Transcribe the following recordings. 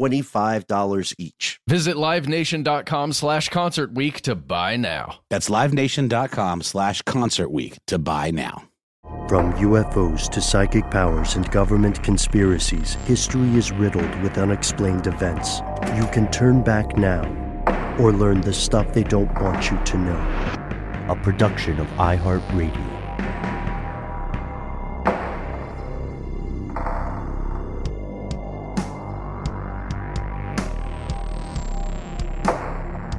$25 each. Visit livenation.com slash concert week to buy now. That's livenation.com slash concert week to buy now. From UFOs to psychic powers and government conspiracies, history is riddled with unexplained events. You can turn back now or learn the stuff they don't want you to know. A production of iHeartRadio.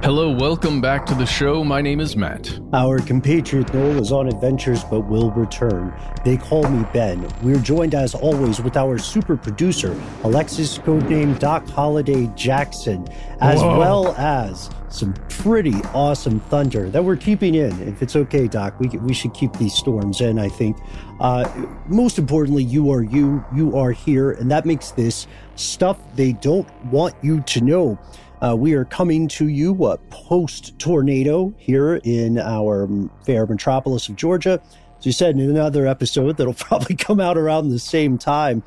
Hello, welcome back to the show. My name is Matt. Our compatriot Noel is on adventures but will return. They call me Ben. We're joined as always with our super producer, Alexis, codename Doc Holliday Jackson, as Whoa. well as some pretty awesome thunder that we're keeping in. If it's okay, Doc, we, we should keep these storms in, I think. Uh, most importantly, you are you, you are here, and that makes this stuff they don't want you to know. Uh, we are coming to you uh, post tornado here in our um, fair metropolis of Georgia. As you said in another episode that'll probably come out around the same time.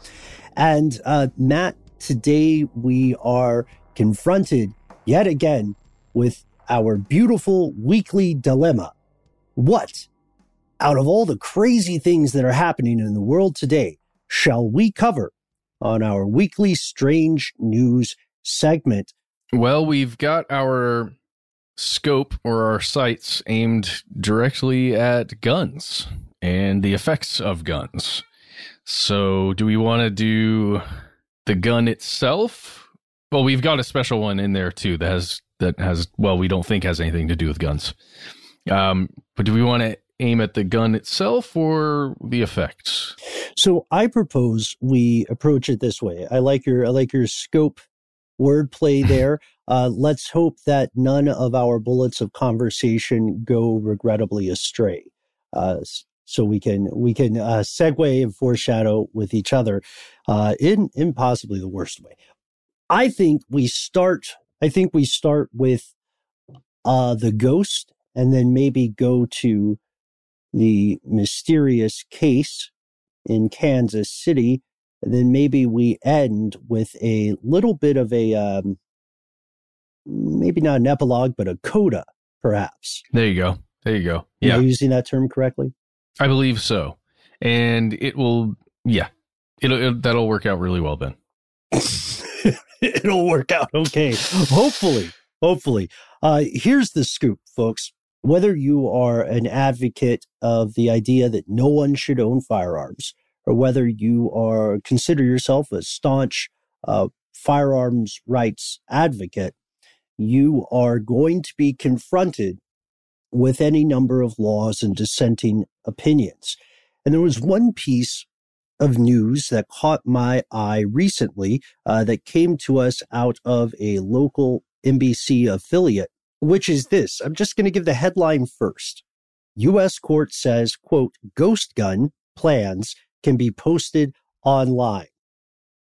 And uh, Matt, today we are confronted yet again with our beautiful weekly dilemma. What, out of all the crazy things that are happening in the world today, shall we cover on our weekly strange news segment? Well, we've got our scope or our sights aimed directly at guns and the effects of guns. So, do we want to do the gun itself? Well, we've got a special one in there too that has that has well, we don't think has anything to do with guns. Um, but do we want to aim at the gun itself or the effects? So I propose we approach it this way. I like your I like your scope wordplay there. Uh, let's hope that none of our bullets of conversation go regrettably astray. Uh, so we can we can uh, segue and foreshadow with each other uh, in in possibly the worst way. I think we start. I think we start with uh, the ghost, and then maybe go to the mysterious case in Kansas City, and then maybe we end with a little bit of a um, maybe not an epilogue, but a coda, perhaps. There you go. There you go. Am Yeah. I using that term correctly? I believe so, and it will. Yeah, it'll, it that'll work out really well, Ben. It'll work out okay. Hopefully, hopefully. Uh, here's the scoop, folks. whether you are an advocate of the idea that no one should own firearms, or whether you are consider yourself a staunch uh, firearms rights advocate, you are going to be confronted with any number of laws and dissenting opinions. And there was one piece of news that caught my eye recently uh, that came to us out of a local NBC affiliate, which is this. I'm just going to give the headline first. U.S. court says, quote, ghost gun plans can be posted online.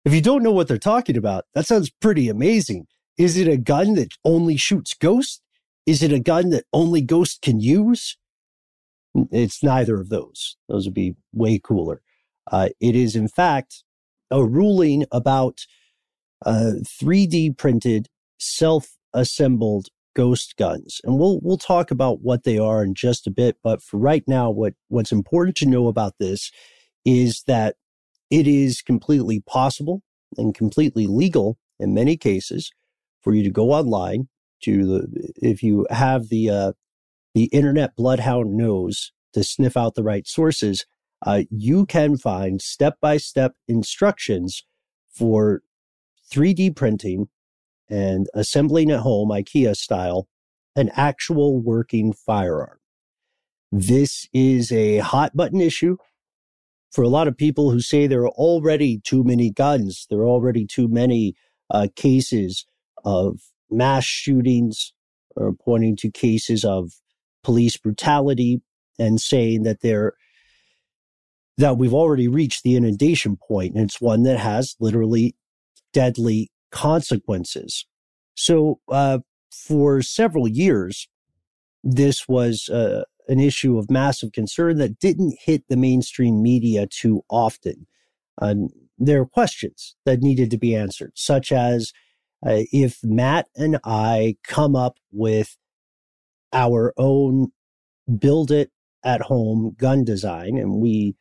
If you don't know what they're talking about, that sounds pretty amazing. Is it a gun that only shoots ghosts? Is it a gun that only ghosts can use? It's neither of those. Those would be way cooler. Uh, it is, in fact, a ruling about uh, 3D printed, self assembled ghost guns. And we'll, we'll talk about what they are in just a bit. But for right now, what, what's important to know about this is that it is completely possible and completely legal in many cases for you to go online to the, if you have the, uh, the internet bloodhound nose to sniff out the right sources, uh, you can find step by step instructions for 3D printing and assembling at home, IKEA style, an actual working firearm. This is a hot button issue for a lot of people who say there are already too many guns, there are already too many uh, cases of mass shootings, or pointing to cases of police brutality and saying that they're that we've already reached the inundation point and it's one that has literally deadly consequences. So, uh, for several years, this was uh, an issue of massive concern that didn't hit the mainstream media too often. There are questions that needed to be answered, such as uh, if Matt and I come up with our own build it at home gun design and we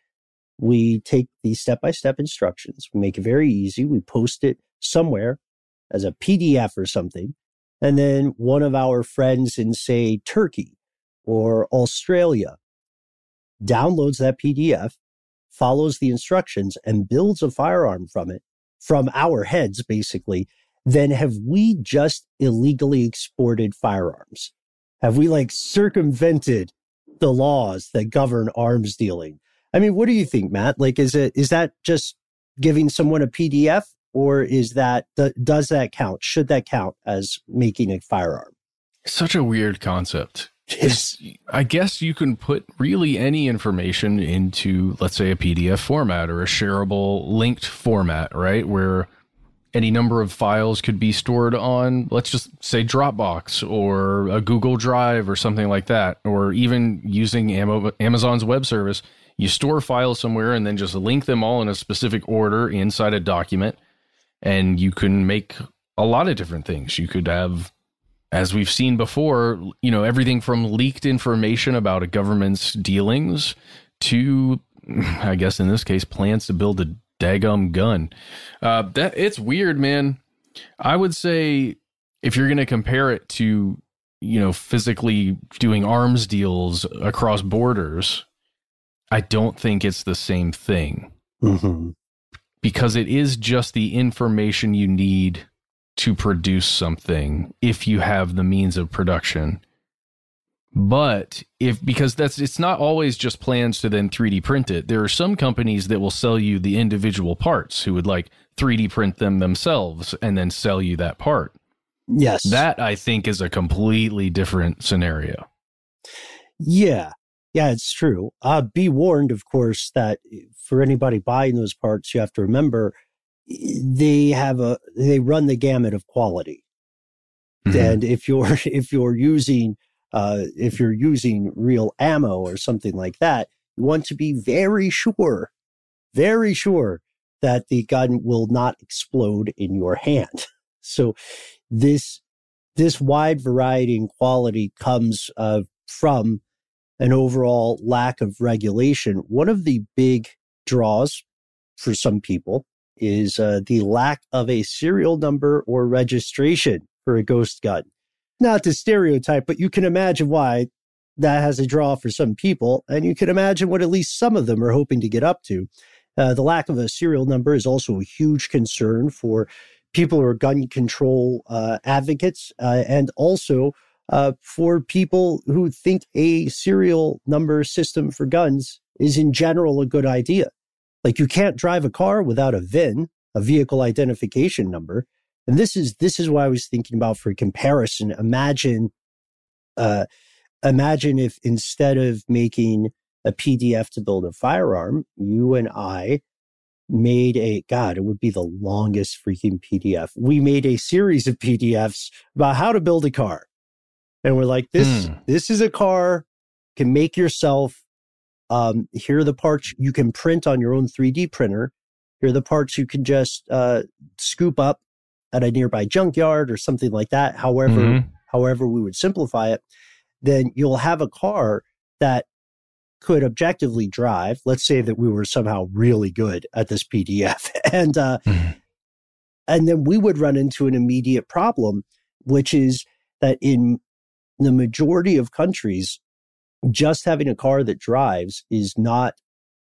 we take these step by step instructions, we make it very easy, we post it somewhere as a PDF or something. And then one of our friends in, say, Turkey or Australia downloads that PDF, follows the instructions, and builds a firearm from it, from our heads, basically. Then have we just illegally exported firearms? Have we like circumvented the laws that govern arms dealing? I mean, what do you think, Matt? Like, is it is that just giving someone a PDF, or is that does that count? Should that count as making a firearm? Such a weird concept. Yes. I guess you can put really any information into, let's say, a PDF format or a shareable linked format, right? Where any number of files could be stored on, let's just say Dropbox or a Google Drive or something like that, or even using Amazon's web service you store files somewhere and then just link them all in a specific order inside a document. And you can make a lot of different things. You could have, as we've seen before, you know, everything from leaked information about a government's dealings to, I guess in this case, plans to build a daggum gun. Uh, that it's weird, man. I would say if you're going to compare it to, you know, physically doing arms deals across borders, I don't think it's the same thing. Mm-hmm. Because it is just the information you need to produce something if you have the means of production. But if because that's it's not always just plans to then 3D print it. There are some companies that will sell you the individual parts who would like 3D print them themselves and then sell you that part. Yes. That I think is a completely different scenario. Yeah. Yeah, it's true. Uh, be warned, of course, that for anybody buying those parts, you have to remember they have a they run the gamut of quality. Mm-hmm. And if you're if you're using uh, if you're using real ammo or something like that, you want to be very sure, very sure that the gun will not explode in your hand. So this this wide variety in quality comes uh, from an overall lack of regulation. One of the big draws for some people is uh, the lack of a serial number or registration for a ghost gun. Not to stereotype, but you can imagine why that has a draw for some people. And you can imagine what at least some of them are hoping to get up to. Uh, the lack of a serial number is also a huge concern for people who are gun control uh, advocates uh, and also uh, for people who think a serial number system for guns is in general a good idea. Like you can't drive a car without a VIN, a vehicle identification number. And this is this is why I was thinking about for comparison. Imagine, uh, imagine if instead of making a PDF to build a firearm, you and I made a God, it would be the longest freaking PDF. We made a series of PDFs about how to build a car. And we're like, this, mm. this is a car, can make yourself. Um, here are the parts you can print on your own 3D printer. Here are the parts you can just uh, scoop up at a nearby junkyard or something like that. However, mm-hmm. however we would simplify it, then you'll have a car that could objectively drive. Let's say that we were somehow really good at this PDF, and uh, mm-hmm. and then we would run into an immediate problem, which is that in the majority of countries, just having a car that drives is not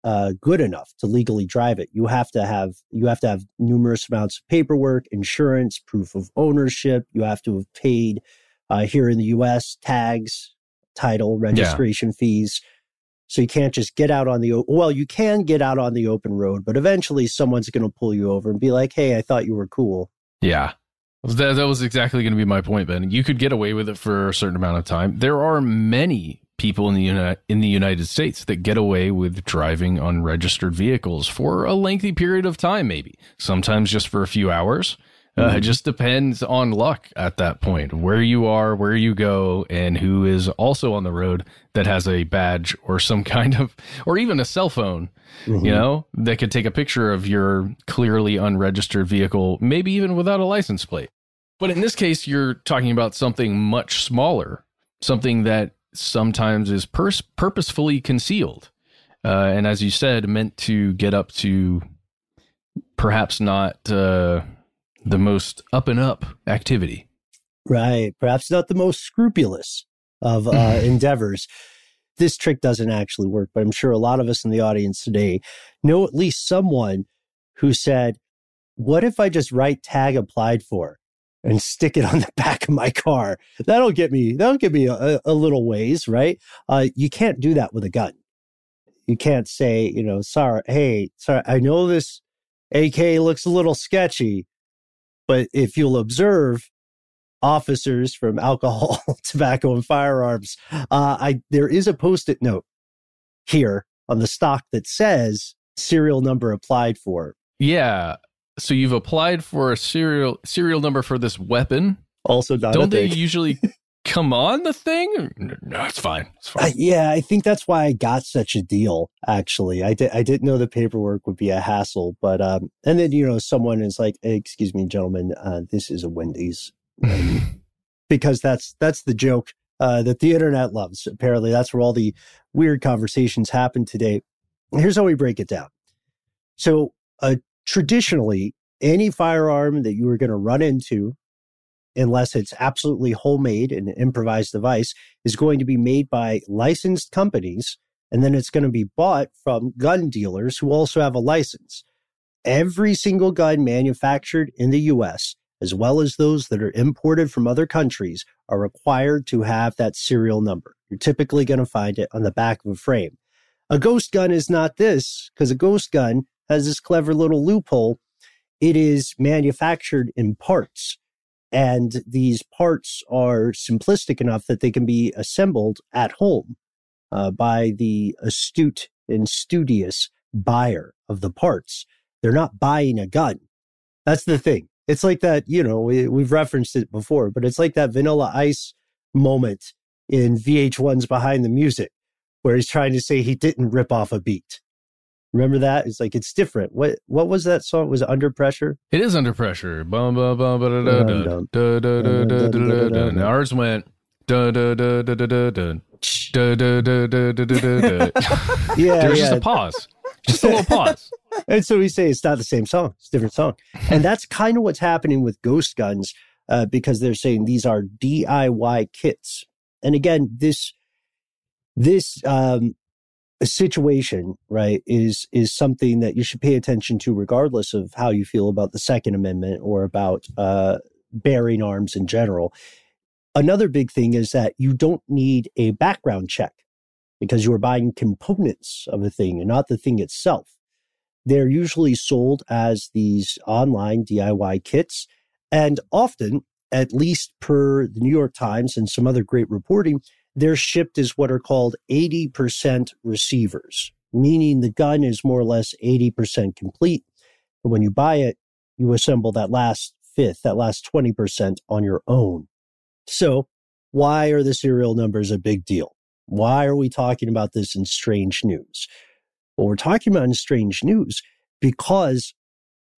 uh, good enough to legally drive it. You have to have you have to have numerous amounts of paperwork, insurance, proof of ownership. You have to have paid uh, here in the U.S. tags, title, registration yeah. fees. So you can't just get out on the, well, you can get out on the open road, but eventually someone's going to pull you over and be like, hey, I thought you were cool. Yeah. That, that was exactly going to be my point, Ben. You could get away with it for a certain amount of time. There are many people in the Uni- in the United States that get away with driving unregistered vehicles for a lengthy period of time, maybe sometimes just for a few hours. Uh, mm-hmm. It just depends on luck at that point, where you are, where you go, and who is also on the road that has a badge or some kind of, or even a cell phone, mm-hmm. you know, that could take a picture of your clearly unregistered vehicle, maybe even without a license plate. But in this case, you're talking about something much smaller, something that sometimes is pers- purposefully concealed. Uh, and as you said, meant to get up to perhaps not. Uh, the most up and up activity. Right. Perhaps not the most scrupulous of uh, endeavors. This trick doesn't actually work, but I'm sure a lot of us in the audience today know at least someone who said, What if I just write tag applied for and stick it on the back of my car? That'll get me, that'll get me a, a little ways, right? Uh, you can't do that with a gun. You can't say, you know, sorry, hey, sorry, I know this AK looks a little sketchy, but if you'll observe, officers from alcohol, tobacco, and firearms, uh, I there is a post-it note here on the stock that says serial number applied for. Yeah. So you've applied for a serial serial number for this weapon. Also, don't they usually come on the thing? No, it's fine. It's fine. Uh, yeah, I think that's why I got such a deal. Actually, I did. I didn't know the paperwork would be a hassle, but um, and then you know, someone is like, hey, "Excuse me, gentlemen, uh, this is a Wendy's," because that's that's the joke uh, that the internet loves. Apparently, that's where all the weird conversations happen today. Here's how we break it down. So, uh, traditionally, any firearm that you were going to run into unless it's absolutely homemade and an improvised device, is going to be made by licensed companies. And then it's going to be bought from gun dealers who also have a license. Every single gun manufactured in the US, as well as those that are imported from other countries, are required to have that serial number. You're typically going to find it on the back of a frame. A ghost gun is not this because a ghost gun has this clever little loophole. It is manufactured in parts. And these parts are simplistic enough that they can be assembled at home uh, by the astute and studious buyer of the parts. They're not buying a gun. That's the thing. It's like that, you know, we, we've referenced it before, but it's like that vanilla ice moment in VH1's Behind the Music, where he's trying to say he didn't rip off a beat. Remember that? It's like it's different. What what was that song? Was it Under Pressure? It is Under Pressure. Bum bum bum da da da da da da da da da. Ours went da da da da da da da da da da da da da. Yeah, there was just a pause, just a little pause. And so we say it's not the same song; it's a different song, and that's kind of what's happening with Ghost Guns, uh, because they're saying these are DIY kits. And again, this this um, situation, right, is is something that you should pay attention to, regardless of how you feel about the Second Amendment or about uh, bearing arms in general. Another big thing is that you don't need a background check because you are buying components of a thing and not the thing itself. They're usually sold as these online DIY kits. And often, at least per the New York Times and some other great reporting, they're shipped as what are called 80% receivers, meaning the gun is more or less 80% complete. But when you buy it, you assemble that last fifth, that last 20% on your own. So why are the serial numbers a big deal? Why are we talking about this in strange news? Well, we're talking about in strange news because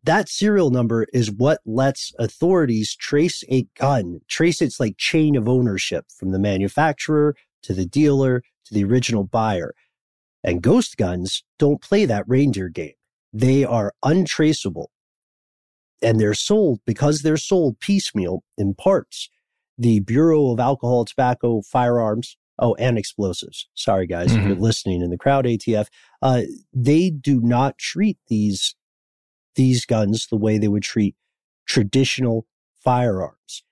that serial number is what lets authorities trace a gun, trace its like chain of ownership from the manufacturer to the dealer to the original buyer. And ghost guns don't play that reindeer game. They are untraceable and they're sold because they're sold piecemeal in parts. The Bureau of Alcohol, Tobacco, Firearms, oh, and explosives. Sorry, guys, mm-hmm. if you're mm-hmm. listening in the crowd, ATF, uh, they do not treat these these guns the way they would treat traditional firearms.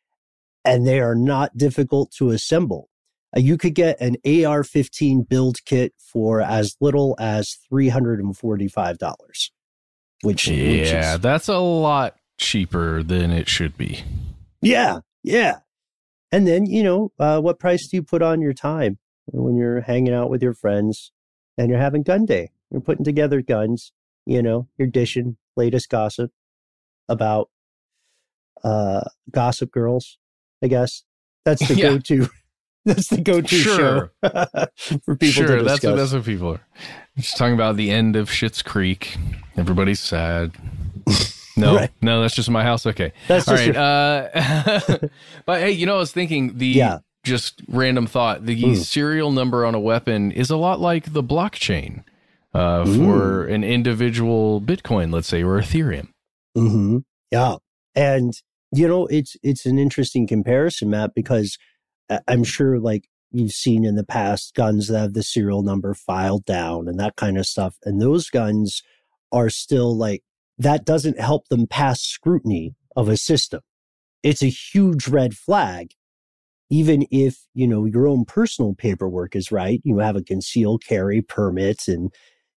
And they are not difficult to assemble. Uh, you could get an AR 15 build kit for as little as $345, which, yeah, which is, that's a lot cheaper than it should be. Yeah, yeah. And then, you know, uh, what price do you put on your time when you're hanging out with your friends and you're having gun day? You're putting together guns, you know, you're dishing latest gossip about uh, Gossip Girls, I guess. That's the yeah. go-to. That's the go-to sure. show for people sure, to. That's what, that's what people are. Just talking about the end of Schitt's Creek. Everybody's sad. No, right. no, that's just my house. Okay, that's all right. Your... Uh, but hey, you know, I was thinking the yeah. just random thought. The mm. serial number on a weapon is a lot like the blockchain uh, for an individual Bitcoin, let's say, or Ethereum. Mm-hmm. Yeah, and you know, it's it's an interesting comparison, Matt, because I'm sure like you've seen in the past guns that have the serial number filed down and that kind of stuff, and those guns are still like that doesn't help them pass scrutiny of a system. It's a huge red flag even if you know your own personal paperwork is right you have a concealed carry permit and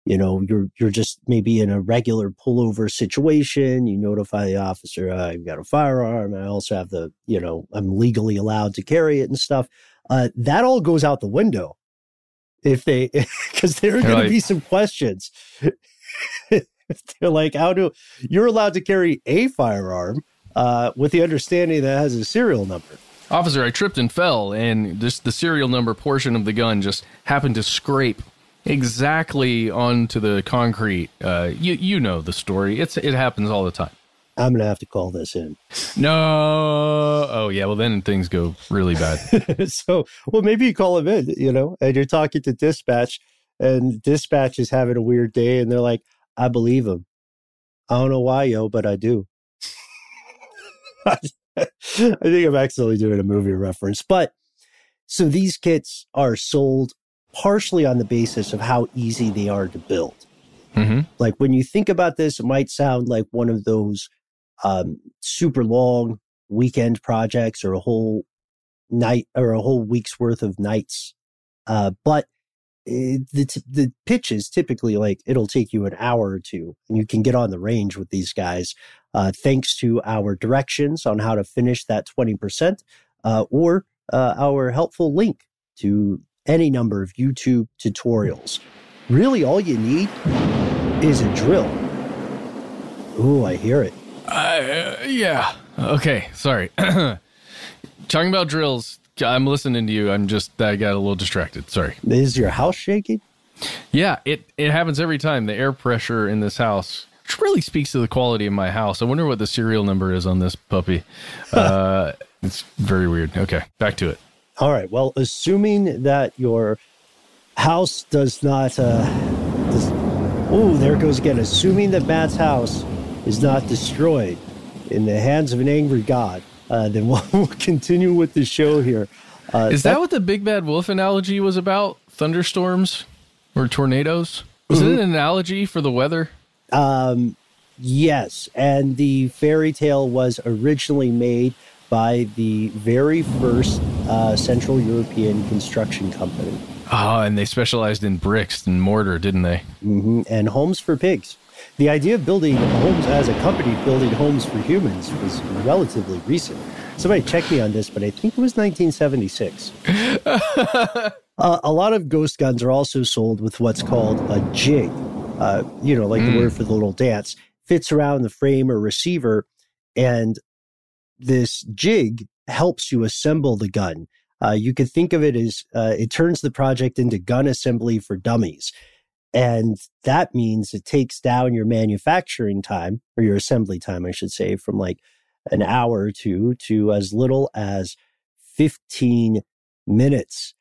you know you're you're just maybe in a regular pullover situation you notify the officer uh, i've got a firearm i also have the you know i'm legally allowed to carry it and stuff. Uh, that all goes out the window if they because there are going to be some questions. They're like how do you're allowed to carry a firearm uh, with the understanding that it has a serial number. Officer i tripped and fell and just the serial number portion of the gun just happened to scrape exactly onto the concrete. Uh, you you know the story. It's it happens all the time. I'm gonna have to call this in. No. Oh yeah. Well, then things go really bad. so, well, maybe you call him in. You know, and you're talking to dispatch, and dispatch is having a weird day, and they're like, "I believe him. I don't know why, yo, but I do." I think I'm accidentally doing a movie reference, but so these kits are sold partially on the basis of how easy they are to build. Mm-hmm. Like when you think about this, it might sound like one of those um, super long weekend projects or a whole night or a whole week's worth of nights. Uh, but it, the, t- the pitch is typically like it'll take you an hour or two and you can get on the range with these guys uh, thanks to our directions on how to finish that 20% uh, or uh, our helpful link to any number of YouTube tutorials. Really, all you need is a drill. Ooh, I hear it. Uh, yeah. Okay. Sorry. Talking about drills, I'm listening to you. I'm just, I got a little distracted. Sorry. Is your house shaking? Yeah, it, it happens every time. The air pressure in this house, which really speaks to the quality of my house. I wonder what the serial number is on this puppy. uh, it's very weird. Okay, back to it. All right. Well, assuming that your house does not. Uh, does, oh, there it goes again. Assuming that Matt's house is not destroyed in the hands of an angry God, uh, then we'll, we'll, continue with the show here. Uh, is that, that, what the big bad wolf analogy was about thunderstorms or tornadoes? Was mm-hmm. it an analogy for the weather? Um, yes. And the fairy tale was originally made by the very first uh, Central European construction company. Oh, and they specialized in bricks and mortar, didn't they? Mm-hmm. And homes for pigs. The idea of building homes as a company building homes for humans was relatively recent. Somebody check me on this, but I think it was 1976. uh, a lot of ghost guns are also sold with what's called a jig. Uh, you know, like mm. the word for the little dance, fits around the frame or receiver, and this jig helps you assemble the gun. Uh, you could think of it as uh, it turns the project into gun assembly for dummies. And that means it takes down your manufacturing time or your assembly time, I should say, from like an hour or two to as little as 15 minutes.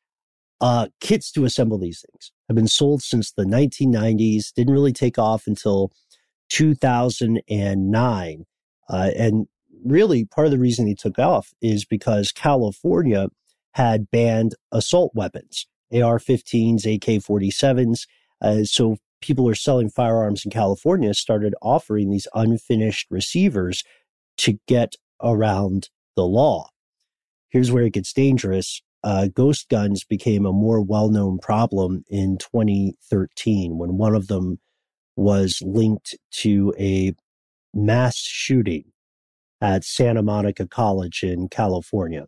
Uh, kits to assemble these things have been sold since the 1990s, didn't really take off until 2009. Uh, and really, part of the reason they took off is because California had banned assault weapons, AR 15s, AK 47s. Uh, so people are selling firearms in California started offering these unfinished receivers to get around the law. Here's where it gets dangerous. Uh, ghost guns became a more well known problem in 2013 when one of them was linked to a mass shooting at Santa Monica College in California.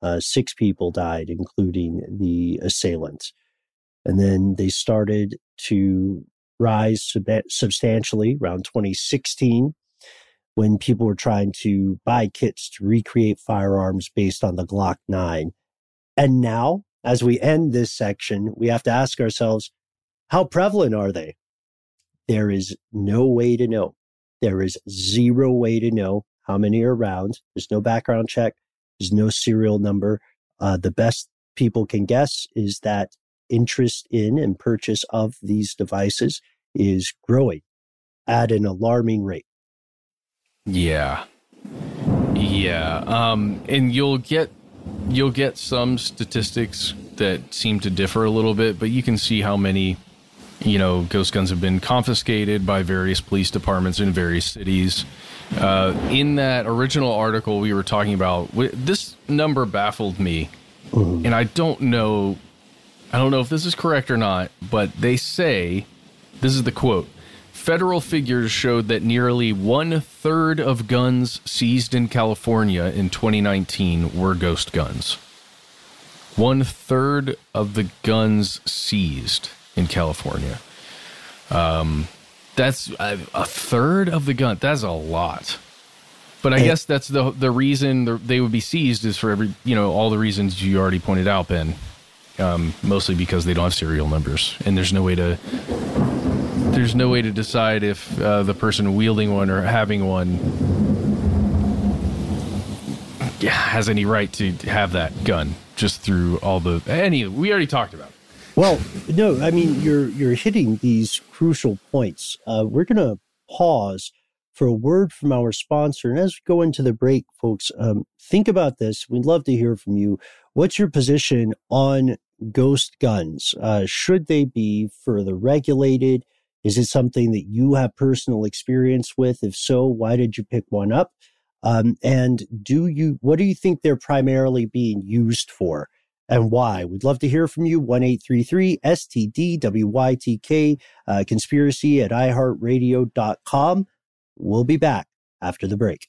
Uh, six people died, including the assailant. And then they started to rise sub- substantially around 2016 when people were trying to buy kits to recreate firearms based on the Glock 9. And now, as we end this section, we have to ask ourselves, how prevalent are they? There is no way to know. There is zero way to know how many are around. There's no background check. There's no serial number. Uh, the best people can guess is that interest in and purchase of these devices is growing at an alarming rate. Yeah. Yeah. Um, and you'll get you'll get some statistics that seem to differ a little bit, but you can see how many you know ghost guns have been confiscated by various police departments in various cities. Uh, in that original article we were talking about, this number baffled me, mm-hmm. and I don't know I don't know if this is correct or not, but they say this is the quote. Federal figures showed that nearly one third of guns seized in California in 2019 were ghost guns. One third of the guns seized in California. Um, that's a, a third of the gun. That's a lot. But I and, guess that's the the reason they would be seized is for every you know all the reasons you already pointed out, Ben um, mostly because they don't have serial numbers, and there's no way to there's no way to decide if uh, the person wielding one or having one has any right to have that gun just through all the any we already talked about. Well, no, I mean you're you're hitting these crucial points. Uh, we're gonna pause for a word from our sponsor, and as we go into the break, folks, um, think about this. We'd love to hear from you. What's your position on ghost guns? Uh, should they be further regulated? Is it something that you have personal experience with? If so, why did you pick one up? Um, and do you, what do you think they're primarily being used for and why? We'd love to hear from you. 1 STD WYTK, uh, conspiracy at iHeartRadio.com. We'll be back after the break.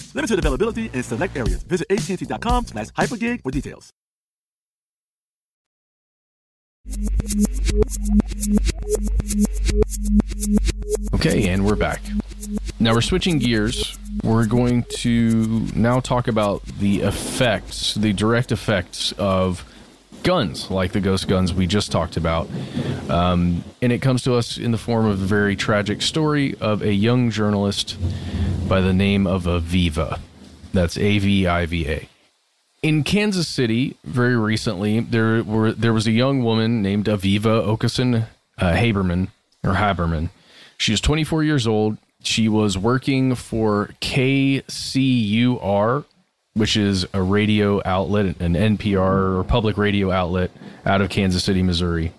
Limited availability in select areas. Visit AT&T.com slash hypergig for details. Okay, and we're back. Now we're switching gears. We're going to now talk about the effects, the direct effects of guns, like the ghost guns we just talked about. Um, and it comes to us in the form of a very tragic story of a young journalist by the name of Aviva. That's A V I V A. In Kansas City, very recently, there were there was a young woman named Aviva Okeson uh, Haberman or Haberman. She was 24 years old. She was working for KCUR, which is a radio outlet, an NPR or public radio outlet out of Kansas City, Missouri.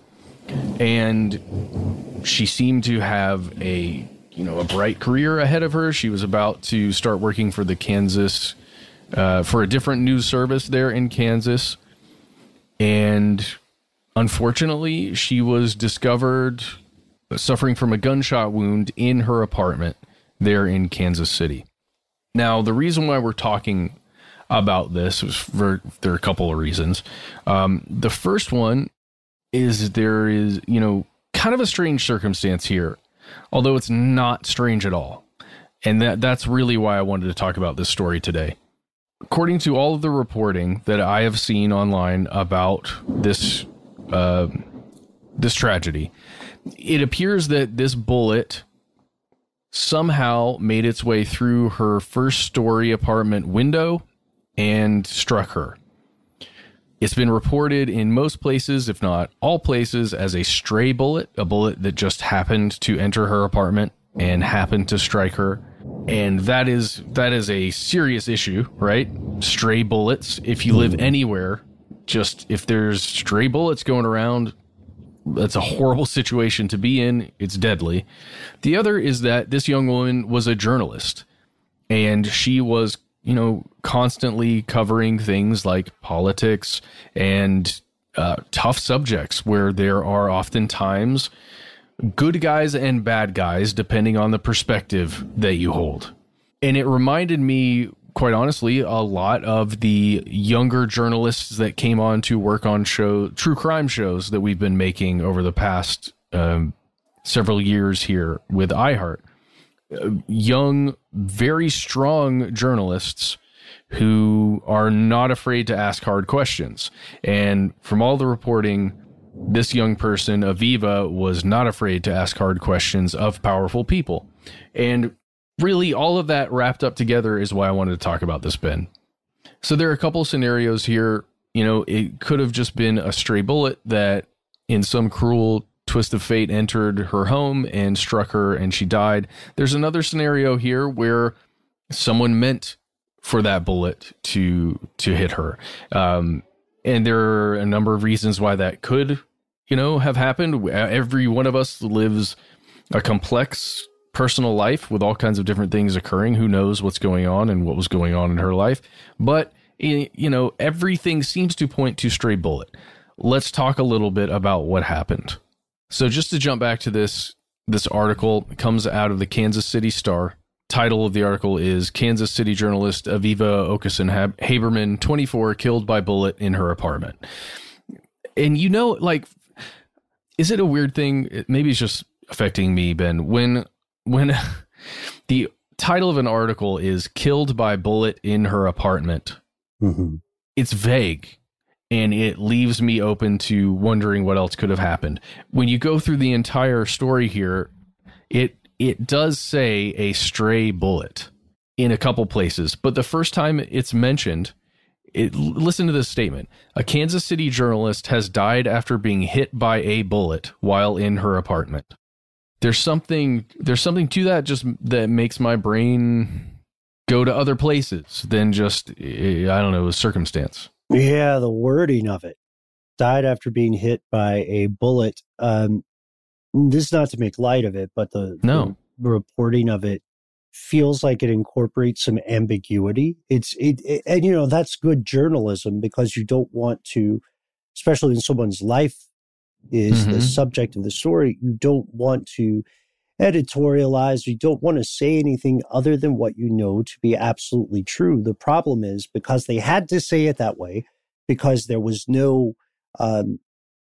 And she seemed to have a you know a bright career ahead of her. She was about to start working for the Kansas uh, for a different news service there in Kansas, and unfortunately, she was discovered suffering from a gunshot wound in her apartment there in Kansas City. Now, the reason why we're talking about this was for there are a couple of reasons. Um, the first one is there is you know kind of a strange circumstance here, although it's not strange at all, and that that's really why I wanted to talk about this story today. According to all of the reporting that I have seen online about this uh, this tragedy, it appears that this bullet somehow made its way through her first story apartment window and struck her. It's been reported in most places, if not all places, as a stray bullet, a bullet that just happened to enter her apartment and happened to strike her. And that is that is a serious issue, right? Stray bullets. If you live anywhere, just if there's stray bullets going around, that's a horrible situation to be in. It's deadly. The other is that this young woman was a journalist and she was, you know, constantly covering things like politics and uh, tough subjects where there are oftentimes good guys and bad guys depending on the perspective that you hold. And it reminded me quite honestly, a lot of the younger journalists that came on to work on show true crime shows that we've been making over the past um, several years here with iHeart. Young, very strong journalists who are not afraid to ask hard questions. And from all the reporting, this young person, Aviva, was not afraid to ask hard questions of powerful people. And really, all of that wrapped up together is why I wanted to talk about this, Ben. So there are a couple scenarios here. You know, it could have just been a stray bullet that, in some cruel twist of fate, entered her home and struck her and she died. There's another scenario here where someone meant for that bullet to to hit her. Um, and there are a number of reasons why that could, you know, have happened. Every one of us lives a complex personal life with all kinds of different things occurring. Who knows what's going on and what was going on in her life? But you know, everything seems to point to stray bullet. Let's talk a little bit about what happened. So just to jump back to this this article comes out of the Kansas City Star title of the article is Kansas City journalist Aviva Okeson Haberman, 24, killed by bullet in her apartment. And you know, like, is it a weird thing? Maybe it's just affecting me, Ben. When when the title of an article is "Killed by bullet in her apartment," mm-hmm. it's vague and it leaves me open to wondering what else could have happened. When you go through the entire story here, it it does say a stray bullet in a couple places, but the first time it's mentioned, it, listen to this statement. A Kansas City journalist has died after being hit by a bullet while in her apartment. There's something there's something to that just that makes my brain go to other places than just I don't know, a circumstance. Yeah, the wording of it. Died after being hit by a bullet. Um, this is not to make light of it, but the, no. the reporting of it feels like it incorporates some ambiguity. It's it, it, and you know that's good journalism because you don't want to, especially when someone's life is mm-hmm. the subject of the story. You don't want to editorialize. You don't want to say anything other than what you know to be absolutely true. The problem is because they had to say it that way, because there was no um,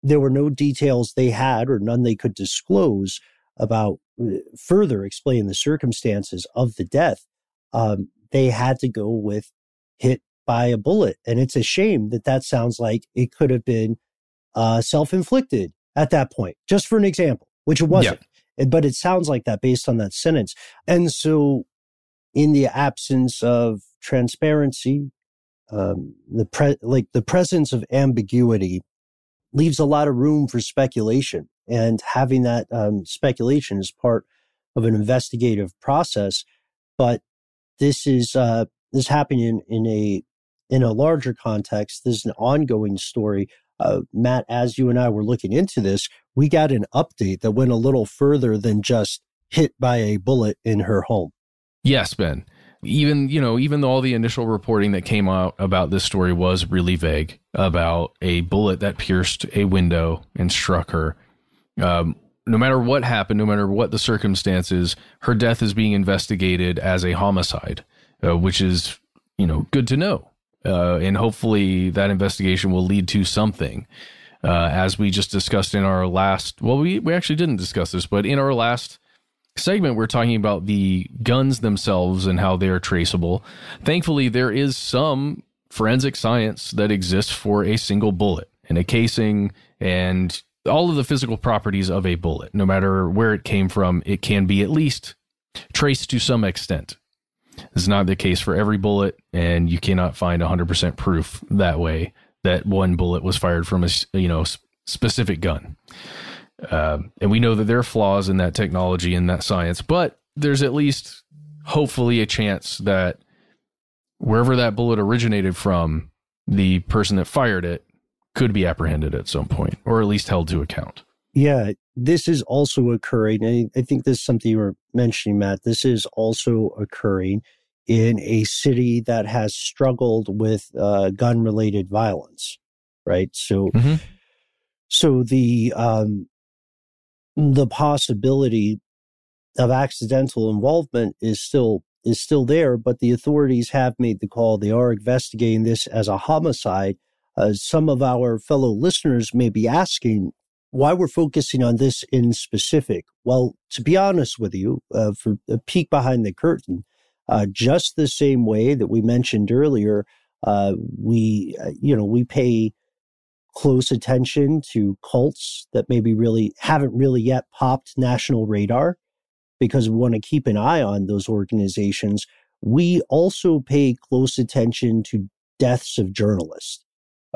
there were no details they had or none they could disclose about uh, further explain the circumstances of the death. Um, they had to go with hit by a bullet. And it's a shame that that sounds like it could have been uh, self inflicted at that point, just for an example, which it wasn't. Yeah. But it sounds like that based on that sentence. And so, in the absence of transparency, um, the pre- like the presence of ambiguity leaves a lot of room for speculation. And having that um, speculation is part of an investigative process. But this is uh, this happening in, in a in a larger context. This is an ongoing story. Uh, Matt, as you and I were looking into this, we got an update that went a little further than just hit by a bullet in her home. Yes, Ben even you know even though all the initial reporting that came out about this story was really vague about a bullet that pierced a window and struck her um, no matter what happened no matter what the circumstances her death is being investigated as a homicide uh, which is you know good to know uh, and hopefully that investigation will lead to something uh, as we just discussed in our last well we, we actually didn't discuss this but in our last segment, we're talking about the guns themselves and how they're traceable. Thankfully, there is some forensic science that exists for a single bullet and a casing and all of the physical properties of a bullet. No matter where it came from, it can be at least traced to some extent. Is not the case for every bullet, and you cannot find 100% proof that way that one bullet was fired from a you know specific gun. Uh, and we know that there are flaws in that technology and that science, but there's at least hopefully a chance that wherever that bullet originated from, the person that fired it could be apprehended at some point or at least held to account. Yeah, this is also occurring. And I think this is something you were mentioning, Matt. This is also occurring in a city that has struggled with uh, gun related violence, right? So, mm-hmm. so the um, the possibility of accidental involvement is still is still there, but the authorities have made the call. They are investigating this as a homicide. Uh, some of our fellow listeners may be asking why we're focusing on this in specific. Well, to be honest with you, uh, for a peek behind the curtain, uh, just the same way that we mentioned earlier, uh, we, uh, you know, we pay close attention to cults that maybe really haven't really yet popped national radar because we want to keep an eye on those organizations. We also pay close attention to deaths of journalists,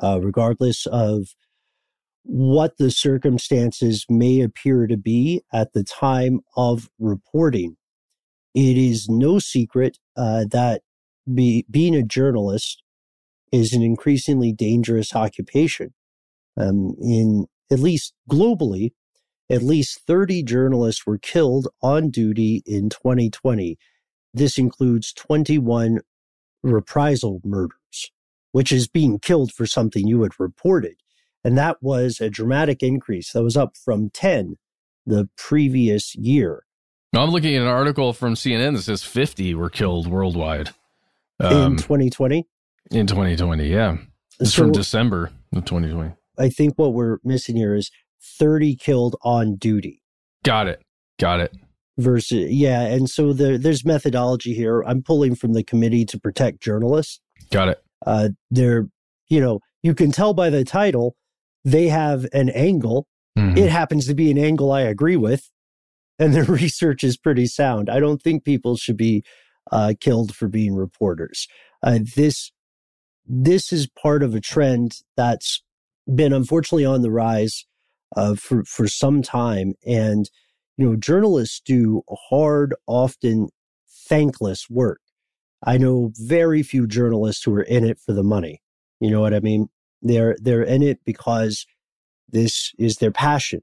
uh, regardless of what the circumstances may appear to be at the time of reporting. It is no secret uh, that be, being a journalist is an increasingly dangerous occupation. Um, in at least globally, at least 30 journalists were killed on duty in 2020. This includes 21 reprisal murders, which is being killed for something you had reported. And that was a dramatic increase. That was up from 10 the previous year. I'm looking at an article from CNN that says 50 were killed worldwide um, in 2020. In 2020, yeah. It's so, from December of 2020. I think what we're missing here is 30 killed on duty. Got it. Got it. Versus, yeah. And so the, there's methodology here. I'm pulling from the Committee to Protect Journalists. Got it. Uh, they're, you know, you can tell by the title, they have an angle. Mm-hmm. It happens to be an angle I agree with. And their research is pretty sound. I don't think people should be uh, killed for being reporters. Uh, this this is part of a trend that's been unfortunately on the rise uh, for for some time, and you know journalists do hard, often thankless work. I know very few journalists who are in it for the money. You know what I mean? They're they're in it because this is their passion,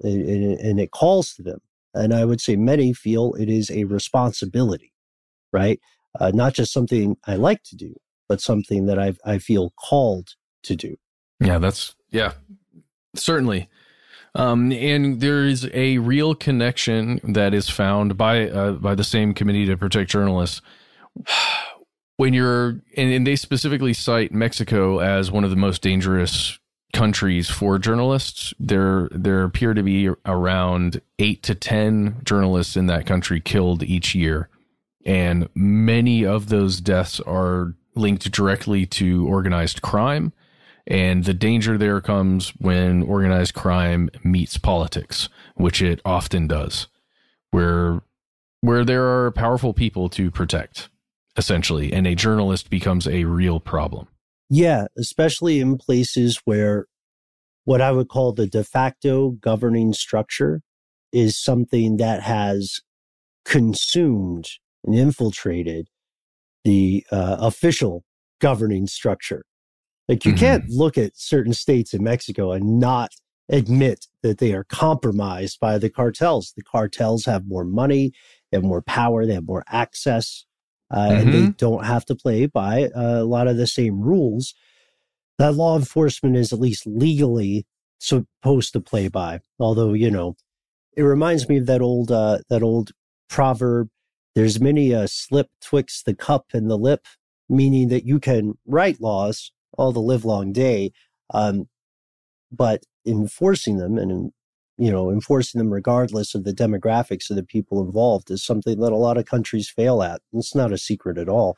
and, it calls to them. And I would say many feel it is a responsibility, right? Uh, not just something I like to do, but something that I I feel called to do. Yeah, that's yeah, certainly. Um, and there is a real connection that is found by uh, by the same committee to protect journalists. When you're and, and they specifically cite Mexico as one of the most dangerous countries for journalists. There there appear to be around eight to ten journalists in that country killed each year, and many of those deaths are linked directly to organized crime. And the danger there comes when organized crime meets politics, which it often does, where where there are powerful people to protect, essentially, and a journalist becomes a real problem. Yeah, especially in places where what I would call the de facto governing structure is something that has consumed and infiltrated the uh, official governing structure. Like you mm-hmm. can't look at certain states in Mexico and not admit that they are compromised by the cartels. The cartels have more money, they have more power, they have more access, uh, mm-hmm. and they mm-hmm. don't have to play by uh, a lot of the same rules that law enforcement is at least legally supposed to play by. Although you know, it reminds me of that old uh, that old proverb. There's many a slip twixt the cup and the lip, meaning that you can write laws all the live long day. Um, but enforcing them and, you know, enforcing them regardless of the demographics of the people involved is something that a lot of countries fail at. It's not a secret at all,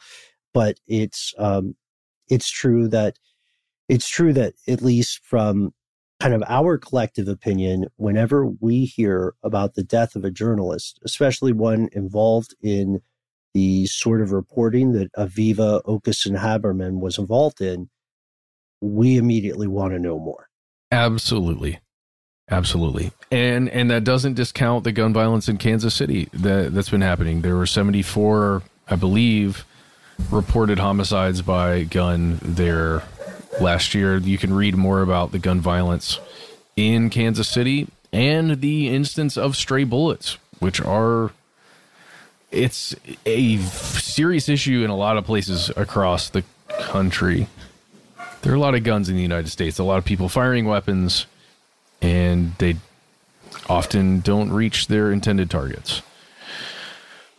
but it's, um, it's true that it's true that at least from kind of our collective opinion, whenever we hear about the death of a journalist, especially one involved in the sort of reporting that Aviva Okeson Haberman was involved in, we immediately want to know more. Absolutely. Absolutely. And and that doesn't discount the gun violence in Kansas City that that's been happening. There were 74, I believe, reported homicides by gun there last year. You can read more about the gun violence in Kansas City and the instance of stray bullets, which are it's a serious issue in a lot of places across the country there are a lot of guns in the United States, a lot of people firing weapons, and they often don't reach their intended targets.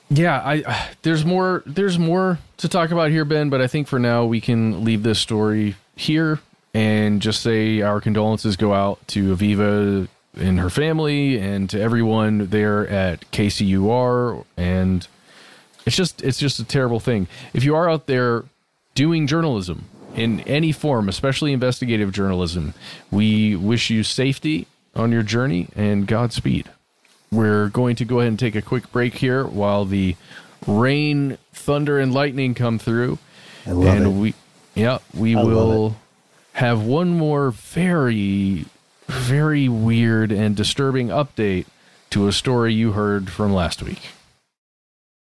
Yeah, I uh, there's more there's more to talk about here, Ben, but I think for now we can leave this story here and just say our condolences go out to Aviva and her family and to everyone there at KCUR and it's just it's just a terrible thing. If you are out there doing journalism in any form, especially investigative journalism, we wish you safety on your journey and Godspeed. We're going to go ahead and take a quick break here while the rain, thunder, and lightning come through. I love and it. we yeah, we I will have one more very, very weird and disturbing update to a story you heard from last week.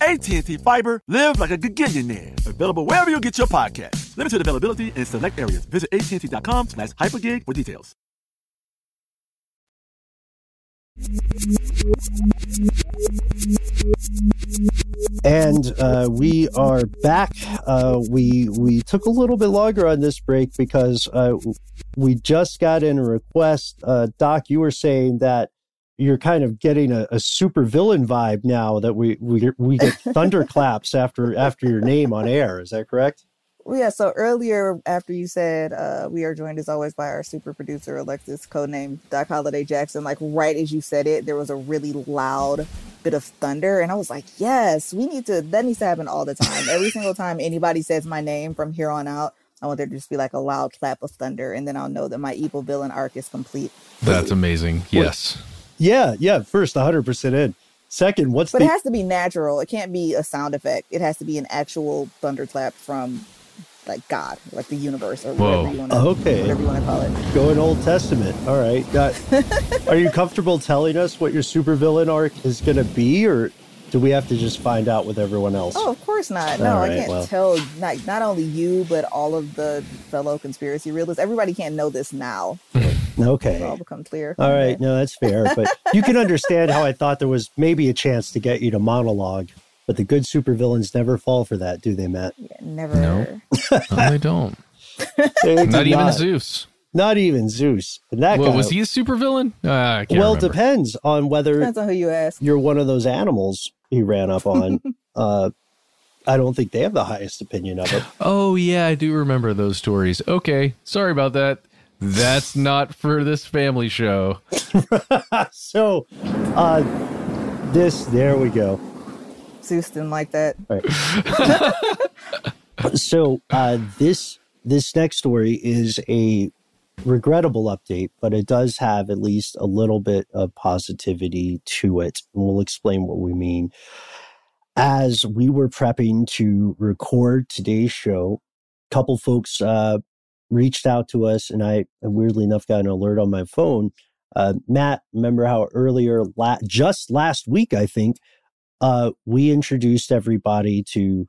AT&T Fiber, live like a gigillionaire. Available wherever you get your podcast. Limited availability in select areas. Visit AT&T.com slash hypergig for details. And uh, we are back. Uh, we we took a little bit longer on this break because uh, we just got in a request. Uh, Doc, you were saying that you're kind of getting a, a super villain vibe now that we we we get thunderclaps after after your name on air. Is that correct? Yeah, so earlier after you said uh, we are joined as always by our super producer Alexis, codename Doc Holliday Jackson, like right as you said it, there was a really loud bit of thunder, and I was like, yes, we need to. That needs to happen all the time. Every single time anybody says my name from here on out, I want there to just be like a loud clap of thunder, and then I'll know that my evil villain arc is complete. That's amazing. Yes. Yeah, yeah. First, 100 percent in. Second, what's But the it has to be natural. It can't be a sound effect. It has to be an actual thunderclap from like God, like the universe, or Whoa. whatever you want to, Okay. whatever you want to call it. Going Old Testament. All right. Got- are you comfortable telling us what your supervillain arc is going to be, or do we have to just find out with everyone else? Oh, of course not. No, All I can't well. tell. Not not only you, but all of the fellow conspiracy realists. Everybody can't know this now. Okay. It'll all become clear. All right, Okay. no, that's fair. But you can understand how I thought there was maybe a chance to get you to monologue. But the good supervillains never fall for that, do they, Matt? Yeah, never. No. No, they don't. They do Not even Zeus. Not even Zeus. And that Well, guy, was he a supervillain? Uh, well, it remember. depends on whether Depends on who you ask. you're one of those animals he ran up on. uh, I don't think they have the highest opinion of it. Oh yeah, I do remember those stories. Okay, sorry about that. That's not for this family show. so, uh, this, there we go. Zeus didn't like that. Right. so uh, this this next story is a regrettable update, but it does have at least a little bit of positivity to it, and we'll explain what we mean. As we were prepping to record today's show, a couple folks uh, reached out to us, and I weirdly enough got an alert on my phone. Uh, Matt, remember how earlier, la- just last week, I think, uh, we introduced everybody to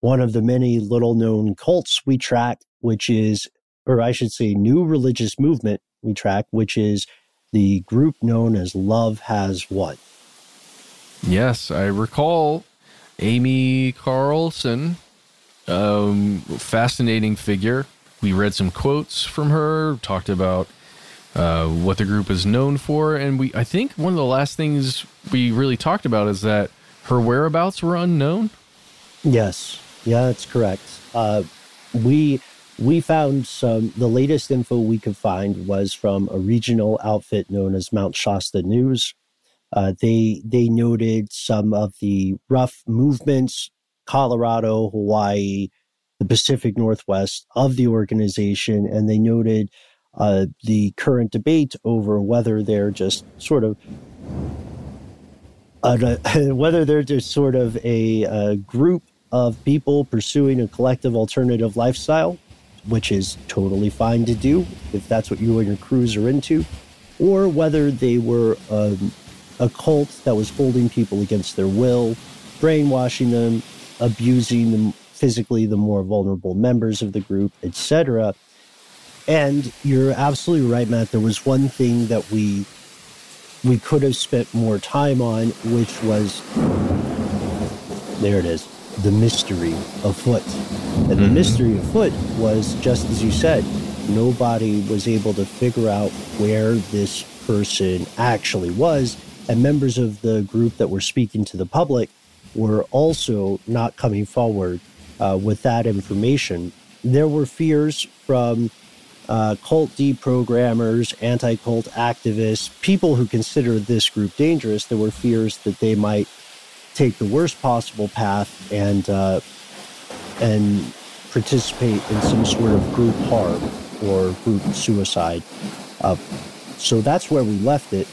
one of the many little known cults we track, which is, or I should say, new religious movement we track, which is the group known as Love Has What. Yes, I recall Amy Carlson, um, fascinating figure. We read some quotes from her, talked about uh, what the group is known for, and we I think one of the last things we really talked about is that her whereabouts were unknown. Yes, yeah, that's correct. Uh, we we found some. The latest info we could find was from a regional outfit known as Mount Shasta News. Uh, they they noted some of the rough movements, Colorado, Hawaii, the Pacific Northwest of the organization, and they noted uh, the current debate over whether they're just sort of uh, whether they're just sort of a, uh group of people pursuing a collective alternative lifestyle, which is totally fine to do if that's what you and your crews are into, or whether they were um, a cult that was holding people against their will, brainwashing them, abusing them physically, the more vulnerable members of the group, etc. And you're absolutely right, Matt. There was one thing that we we could have spent more time on, which was there it is, the mystery afoot. And the mystery afoot was just as you said, nobody was able to figure out where this person actually was. And members of the group that were speaking to the public were also not coming forward uh, with that information. There were fears from uh, cult deprogrammers, anti cult activists, people who consider this group dangerous. There were fears that they might take the worst possible path and uh, and participate in some sort of group harm or group suicide. Uh, so that's where we left it,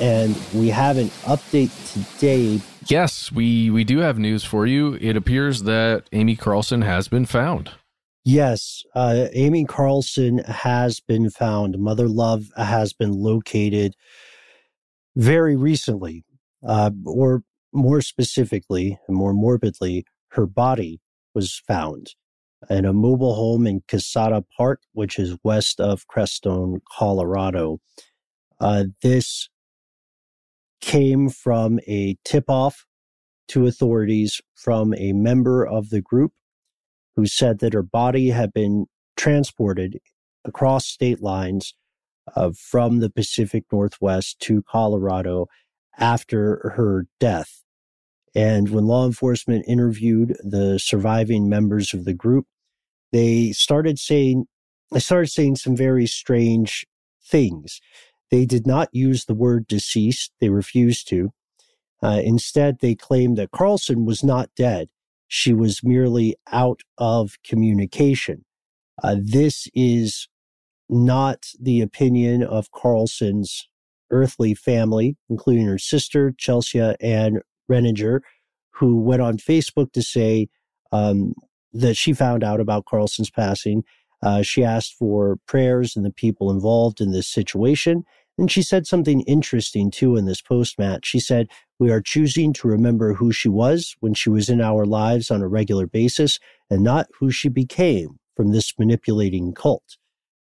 and we have an update today. Yes, we we do have news for you. It appears that Amy Carlson has been found. Yes, uh, Amy Carlson has been found. Mother Love has been located very recently, uh, or more specifically and more morbidly, her body was found in a mobile home in Casada Park, which is west of Crestone, Colorado. Uh, this came from a tip off to authorities from a member of the group who said that her body had been transported across state lines uh, from the Pacific Northwest to Colorado after her death. And when law enforcement interviewed the surviving members of the group, they started saying they started saying some very strange things. They did not use the word deceased. They refused to. Uh, instead, they claimed that Carlson was not dead. She was merely out of communication. Uh, this is not the opinion of Carlson's earthly family, including her sister, Chelsea Ann Renninger, who went on Facebook to say, um, that she found out about Carlson's passing. Uh, she asked for prayers and the people involved in this situation. And she said something interesting too in this post, Matt. She said, We are choosing to remember who she was when she was in our lives on a regular basis and not who she became from this manipulating cult.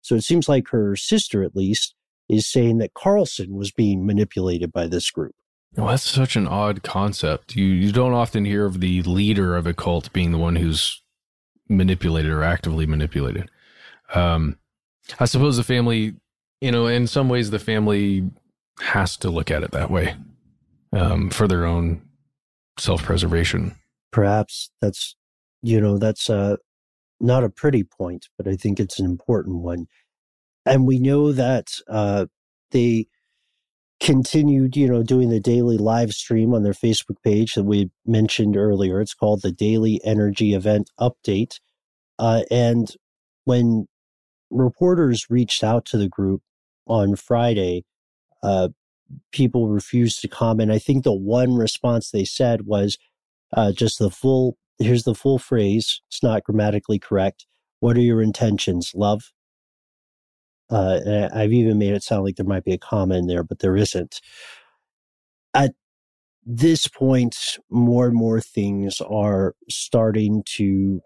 So it seems like her sister, at least, is saying that Carlson was being manipulated by this group. Well, that's such an odd concept. You you don't often hear of the leader of a cult being the one who's manipulated or actively manipulated. Um, I suppose the family, you know, in some ways, the family has to look at it that way um, for their own self preservation. Perhaps that's, you know, that's uh, not a pretty point, but I think it's an important one. And we know that uh, they continued, you know, doing the daily live stream on their Facebook page that we mentioned earlier. It's called the Daily Energy Event Update. Uh, and when reporters reached out to the group on Friday, uh, people refused to comment. I think the one response they said was uh, just the full, here's the full phrase. It's not grammatically correct. What are your intentions, love? Uh, I've even made it sound like there might be a comma in there, but there isn't. At this point, more and more things are starting to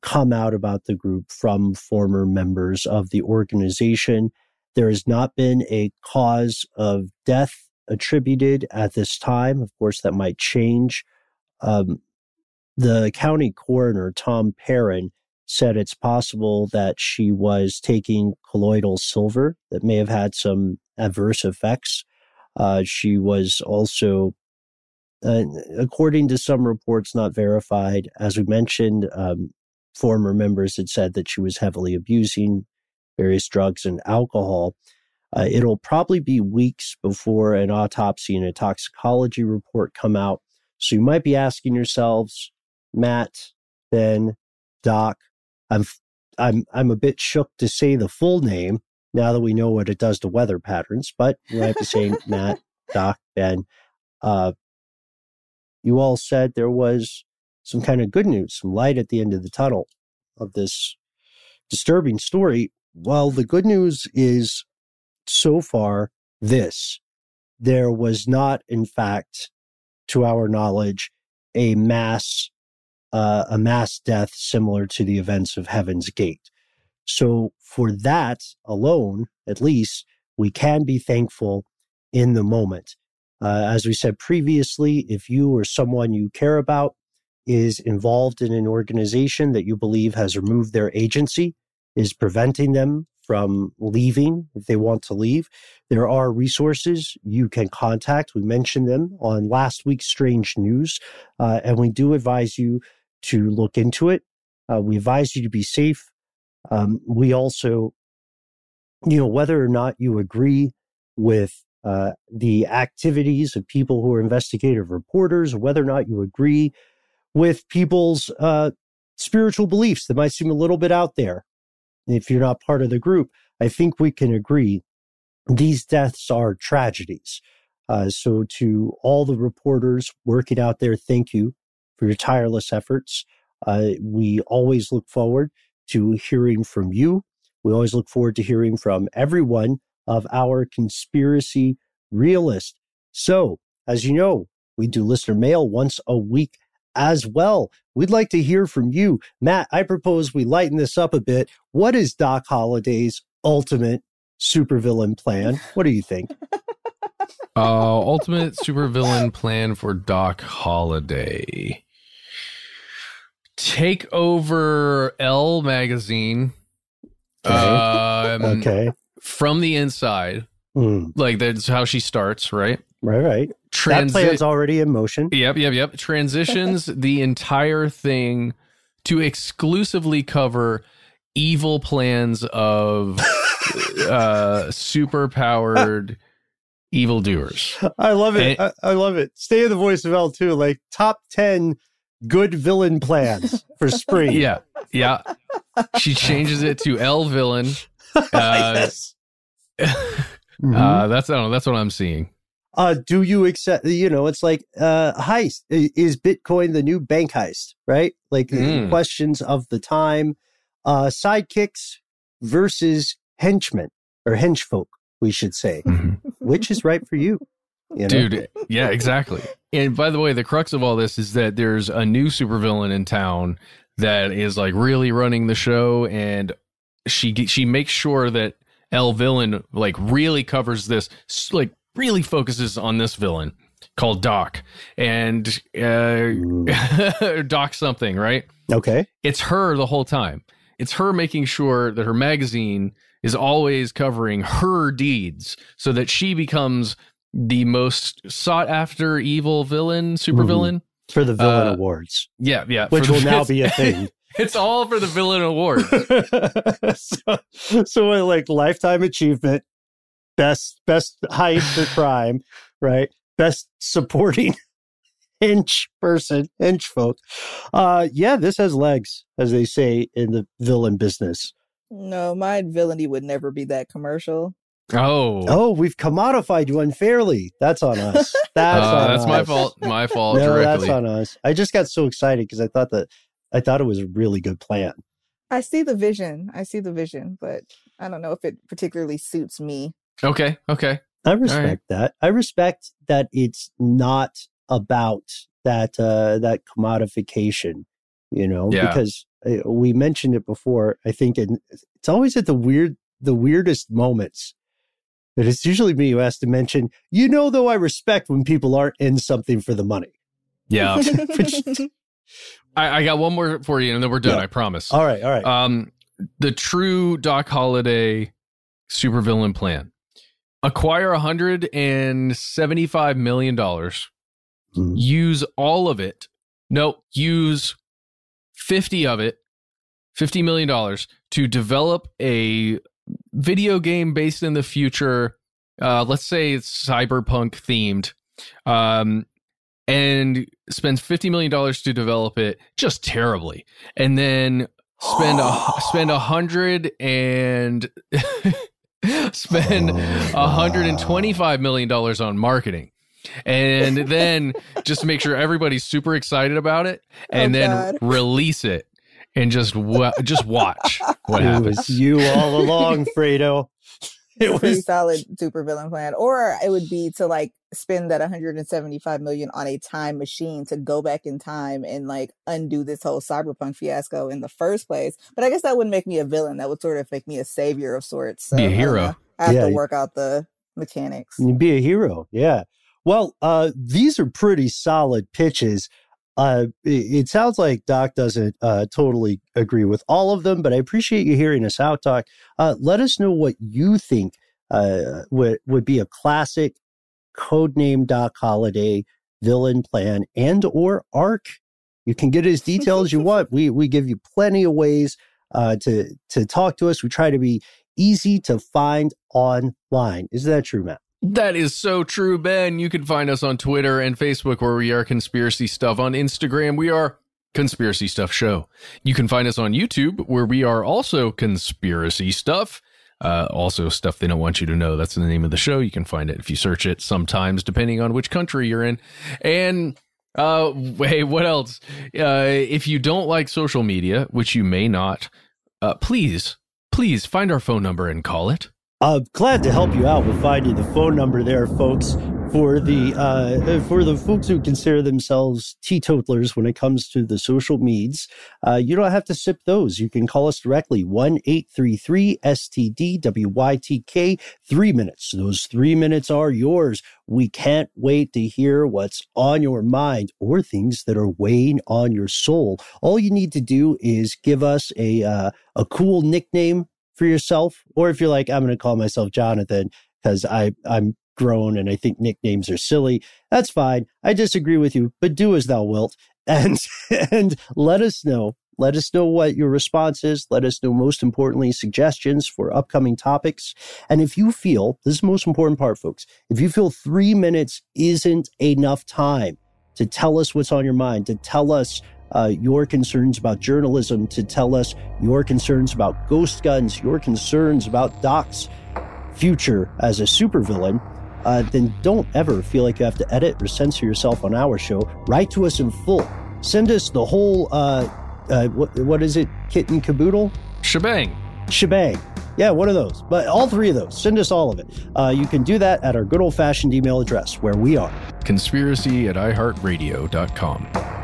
come out about the group from former members of the organization. There has not been a cause of death attributed at this time. Of course, that might change. Um, the county coroner, Tom Perrin, said it's possible that she was taking colloidal silver that may have had some adverse effects. Uh, she was also, uh, according to some reports not verified, as we mentioned, um, former members had said that she was heavily abusing various drugs and alcohol. Uh, it'll probably be weeks before an autopsy and a toxicology report come out. So you might be asking yourselves, Matt, Ben, Doc, I'm I'm I'm a bit shook to say the full name now that we know what it does to weather patterns, but I have to say Matt, Doc, Ben, uh, you all said there was some kind of good news, some light at the end of the tunnel of this disturbing story. Well, the good news is so far this. There was not, in fact, to our knowledge, a mass uh, a mass death similar to the events of Heaven's Gate. So, for that alone, at least, we can be thankful in the moment. Uh, as we said previously, if you or someone you care about is involved in an organization that you believe has removed their agency, is preventing them from leaving if they want to leave, there are resources you can contact. We mentioned them on last week's Strange News, uh, and we do advise you to look into it. Uh, we advise you to be safe. Um, we also, you know, whether or not you agree with uh, the activities of people who are investigative reporters, whether or not you agree with people's uh, spiritual beliefs that might seem a little bit out there. If you're not part of the group, I think we can agree these deaths are tragedies. Uh, so, to all the reporters working out there, thank you for your tireless efforts. Uh, we always look forward to hearing from you. We always look forward to hearing from everyone of our conspiracy realist. So, as you know, we do listener mail once a week as well. We'd like to hear from you. Matt, I propose we lighten this up a bit. What is Doc Holliday's ultimate supervillain plan? What do you think? uh, ultimate supervillain plan for Doc Holliday. take over Elle magazine. Okay. Um, okay. From the inside. Mm. Like that's how she starts, right? Right, right. Transi- that plan's already in motion. Yep, yep, yep. Transitions the entire thing to exclusively cover evil plans of uh super powered evildoers. I love it. I, I, love it. Stay in the voice of Elle too. Like top 10 good villain plans for spring. Yeah. Yeah. She changes it to Elle villain. Uh, yes. mm-hmm. uh, that's I don't know, that's what I'm seeing. uh, do you accept? You know, it's like uh, heist. Is Bitcoin the new bank heist? Right? Like mm. questions of the time. Uh, sidekicks versus henchmen or henchfolk, we should say. Mm-hmm. Which is right for you? you know? Dude, yeah, exactly. And by the way, the crux of all this is that there's a new supervillain in town that is like really running the show, and she she makes sure that Elle Villain like really covers this, like really focuses on this villain called Doc and uh, Doc something, right? Okay. It's her the whole time. It's her making sure that her magazine is always covering her deeds so that she becomes the most sought after evil villain, supervillain. Mm-hmm. For the villain uh, awards. Yeah, yeah. Which will now be a thing. it's all for the villain award. so, so like lifetime achievement, best best height for crime, right? Best supporting inch person, inch folk. Uh yeah, this has legs, as they say in the villain business. No, my villainy would never be that commercial. Oh. Oh, we've commodified you unfairly. That's on us. That's uh, on that's us. my fault. My fault. no, directly. that's on us. I just got so excited because I thought that I thought it was a really good plan. I see the vision. I see the vision, but I don't know if it particularly suits me. Okay. Okay. I respect right. that. I respect that it's not about that uh that commodification, you know, yeah. because uh, we mentioned it before. I think it, it's always at the weird the weirdest moments that it's usually me who has to mention, you know, though I respect when people aren't in something for the money. Yeah. I, I, got one more for you and then we're done, yeah. I promise. All right, all right. Um the true Doc Holliday supervillain plan. Acquire $175 million. Mm-hmm. Use all of it. No, use 50 of it, $50 million to develop a video game based in the future. Uh, let's say it's cyberpunk themed. Um, and spends $50 million to develop it just terribly. And then spend a spend a hundred and spend a hundred and twenty five million dollars on marketing and then just make sure everybody's super excited about it oh, and oh, then God. release it and just wa- just watch what it happens. Was you all along, Fredo. It was pretty solid super villain plan. Or it would be to like spend that 175 million on a time machine to go back in time and like undo this whole cyberpunk fiasco in the first place. But I guess that wouldn't make me a villain. That would sort of make me a savior of sorts. So, be a hero. I, I have yeah. to work out the mechanics. You'd be a hero. Yeah. Well, uh, these are pretty solid pitches. Uh, it, sounds like Doc doesn't uh, totally agree with all of them, but I appreciate you hearing us out, Doc. Uh, let us know what you think uh, would would be a classic codename Doc Holliday villain plan and or arc. You can get as detailed as you want. We we give you plenty of ways uh, to to talk to us. We try to be easy to find online. Is that true, Matt? That is so true, Ben. You can find us on Twitter and Facebook where we are Conspiracy Stuff. On Instagram, we are Conspiracy Stuff Show. You can find us on YouTube where we are also Conspiracy Stuff. Uh, also, stuff they don't want you to know. That's the name of the show. You can find it if you search it sometimes, depending on which country you're in. And uh, hey, what else? Uh, if you don't like social media, which you may not, uh, please, please find our phone number and call it. Uh, glad to help you out with finding the phone number there, folks. For the uh, for the folks who consider themselves teetotalers when it comes to the social meds, uh, you don't have to sip those. You can call us directly one eight three three STD WYTK. Three minutes. Those three minutes are yours. We can't wait to hear what's on your mind or things that are weighing on your soul. All you need to do is give us a uh, a cool nickname for yourself, or if you're like, I'm going to call myself Jonathan because I I'm grown and I think nicknames are silly. That's fine. I disagree with you, but do as thou wilt, and and let us know. Let us know what your response is. Let us know, most importantly, suggestions for upcoming topics. And if you feel, this is the most important part, folks, if you feel three minutes isn't enough time to tell us what's on your mind, to tell us uh, your concerns about journalism, to tell us your concerns about ghost guns, your concerns about Doc's future as a supervillain, uh, then don't ever feel like you have to edit or censor yourself on our show. Write to us in full. Send us the whole, uh, uh, what, what is it, kitten caboodle? Shebang. Shebang. Yeah, one of those. But all three of those. Send us all of it. Uh, you can do that at our good old fashioned email address where we are. Conspiracy at iHeartRadio.com.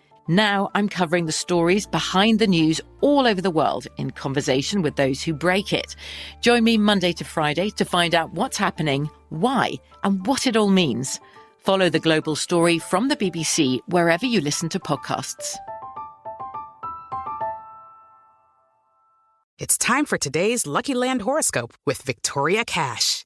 Now I'm covering the stories behind the news all over the world in conversation with those who break it. Join me Monday to Friday to find out what's happening, why, and what it all means. Follow the global story from the BBC wherever you listen to podcasts. It's time for today's Lucky Land horoscope with Victoria Cash.